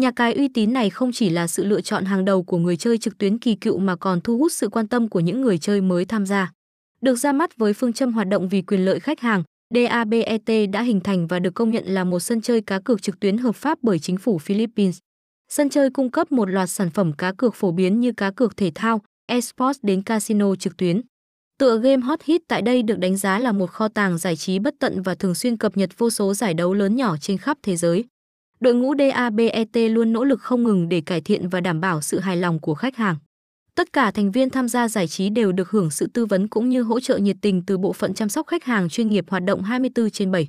Nhà cái uy tín này không chỉ là sự lựa chọn hàng đầu của người chơi trực tuyến kỳ cựu mà còn thu hút sự quan tâm của những người chơi mới tham gia. Được ra mắt với phương châm hoạt động vì quyền lợi khách hàng, DABET đã hình thành và được công nhận là một sân chơi cá cược trực tuyến hợp pháp bởi chính phủ Philippines. Sân chơi cung cấp một loạt sản phẩm cá cược phổ biến như cá cược thể thao, esports đến casino trực tuyến. Tựa game Hot Hit tại đây được đánh giá là một kho tàng giải trí bất tận và thường xuyên cập nhật vô số giải đấu lớn nhỏ trên khắp thế giới. Đội ngũ DABET luôn nỗ lực không ngừng để cải thiện và đảm bảo sự hài lòng của khách hàng. Tất cả thành viên tham gia giải trí đều được hưởng sự tư vấn cũng như hỗ trợ nhiệt tình từ bộ phận chăm sóc khách hàng chuyên nghiệp hoạt động 24 trên 7.